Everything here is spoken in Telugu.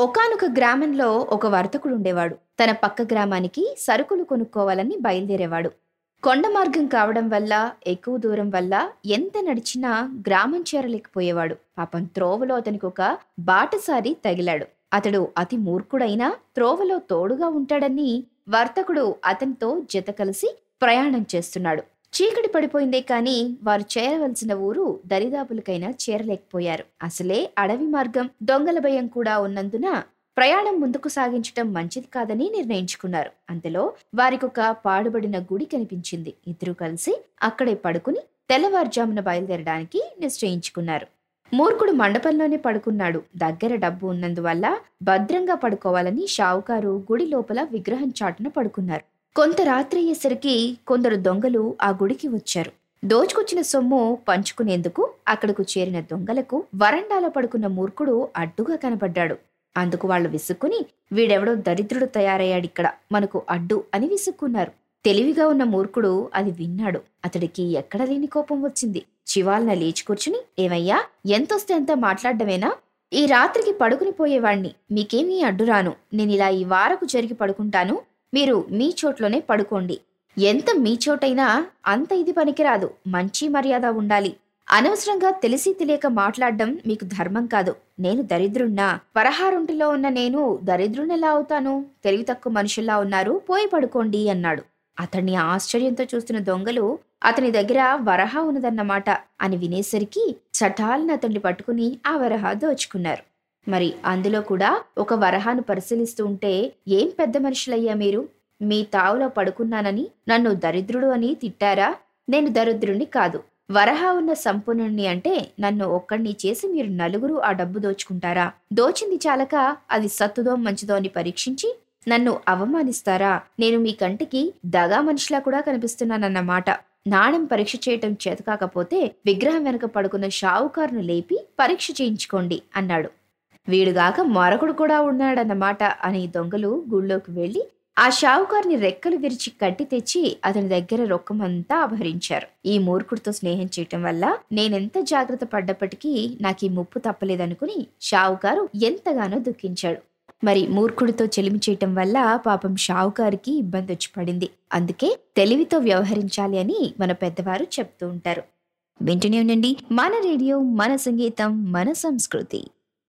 ఒకానొక గ్రామంలో ఒక వర్తకుడు ఉండేవాడు. తన పక్క గ్రామానికి సరుకులు కొనుక్కోవాలని బయలుదేరేవాడు. కొండ మార్గం కావడం వల్ల ఎక్కువ దూరం వల్ల ఎంత నడిచినా గ్రామం చేరలేకపోయేవాడు. పాపం త్రోవలో అతనికి ఒక బాటసారి తగిలాడు. అతడు అతి మూర్ఖుడైనా త్రోవలో తోడుగా ఉంటాడని వర్తకుడు అతనితో జత కలిసి ప్రయాణం చేస్తున్నాడు. చీకటి పడిపోయిందే కానీ వారు చేరవలసిన ఊరు దరిదాపులకైనా చేరలేకపోయారు. అసలే అడవి మార్గం దొంగల భయం కూడా ఉన్నందున ప్రయాణం ముందుకు సాగించటం మంచిది కాదని నిర్ణయించుకున్నారు. అంతలో వారికొక పాడుబడిన గుడి కనిపించింది. ఇద్దరు కలిసి అక్కడే పడుకుని తెల్లవారుజామున బయలుదేరడానికి నిశ్చయించుకున్నారు. మూర్ఖుడు మండపంలోనే పడుకున్నాడు. దగ్గర డబ్బు ఉన్నందువల్ల భద్రంగా పడుకోవాలని షావుకారు గుడి లోపల విగ్రహం చాటున పడుకున్నారు. కొంత రాత్రి అయ్యేసరికి కొందరు దొంగలు ఆ గుడికి వచ్చారు. దోచుకొచ్చిన సొమ్ము పంచుకునేందుకు అక్కడకు చేరిన దొంగలకు వరండాలో పడుకున్న మూర్ఖుడు అడ్డుగా కనబడ్డాడు అందుకు వాళ్ళు విసుక్కుని వీడెవడో దరిద్రుడు తయారయ్యాడిక్కడ మనకు అడ్డు అని విసుక్కున్నారు. తెలివిగా ఉన్న మూర్ఖుడు అది విన్నాడు. అతడికి ఎక్కడ లేని కోపం వచ్చింది. శివాలన లేచి కూర్చుని ఏమయ్యా ఎంతొస్తే అంత మాట్లాడడమేనా? ఈ రాత్రికి పడుకుని పోయేవాణ్ణి. మీకేమీ అడ్డురాను. నేనిలా ఈ వారకు జరిగి పడుకుంటాను. మీరు మీ చోట్లోనే పడుకోండి. ఎంత మీ చోటైనా అంత ఇది పనికిరాదు. మంచి మర్యాద ఉండాలి. అనవసరంగా తెలిసి తెలియక మాట్లాడడం మీకు ధర్మం కాదు. నేను దరిద్రుణ్ణా? పరహారుంటిలో ఉన్న నేను దరిద్రునెలా అవుతాను? తెలివి తక్కువ మనుషుల్లా ఉన్నారు? పోయి పడుకోండి అన్నాడు. అతన్ని ఆశ్చర్యంతో చూస్తున్న దొంగలు అతని దగ్గర వరహ ఉన్నదన్నమాట అని వినేసరికి చటాలను అతన్ని పట్టుకుని ఆ వరహ దోచుకున్నారు. మరి అందులో కూడా ఒక వరహాను పరిశీలిస్తూ ఉంటే ఏం పెద్ద మనుషులయ్యా మీరు? మీ తావులో పడుకున్నానని నన్ను దరిద్రుడు అని తిట్టారా? నేను దరిద్రుణ్ణి కాదు. వరహ ఉన్న సంపూర్ణుణ్ణి అంటే నన్ను ఒక్కడిని చేసి మీరు నలుగురు ఆ డబ్బు దోచుకుంటారా? దోచింది చాలక అది సత్తుదో మంచిదో అని పరీక్షించి నన్ను అవమానిస్తారా? నేను మీ కంటికి దగా మనిషిలా కూడా కనిపిస్తున్నానన్నమాట నాణం పరీక్ష చేయటం చేతకాకపోతే విగ్రహం వెనక పడుకున్న షావుకారును లేపి పరీక్ష చేయించుకోండి అన్నాడు. వీడుగాక మరొకడు కూడా ఉన్నాడన్నమాట అని దొంగలు గుళ్ళోకి వెళ్ళి ఆ షావుకారిని రెక్కలు విరిచి కట్టి తెచ్చి అతని దగ్గర రొక్కమంతా అపహరించారు. ఈ మూర్ఖుడితో స్నేహం చేయటం వల్ల నేనెంత జాగ్రత్త పడ్డప్పటికీ నాకు ఈ ముప్పు తప్పలేదనుకుని షావుకారు ఎంతగానో దుఃఖించాడు. మరి మూర్ఖుడితో చెలిమి చేయటం వల్ల పాపం షావుకారికి ఇబ్బంది వచ్చి పడింది. అందుకే తెలివితో వ్యవహరించాలి అని మన పెద్దవారు చెప్తూ ఉంటారు. వింటూనే ఉండండి. మన రేడియో మన సంగీతం మన సంస్కృతి.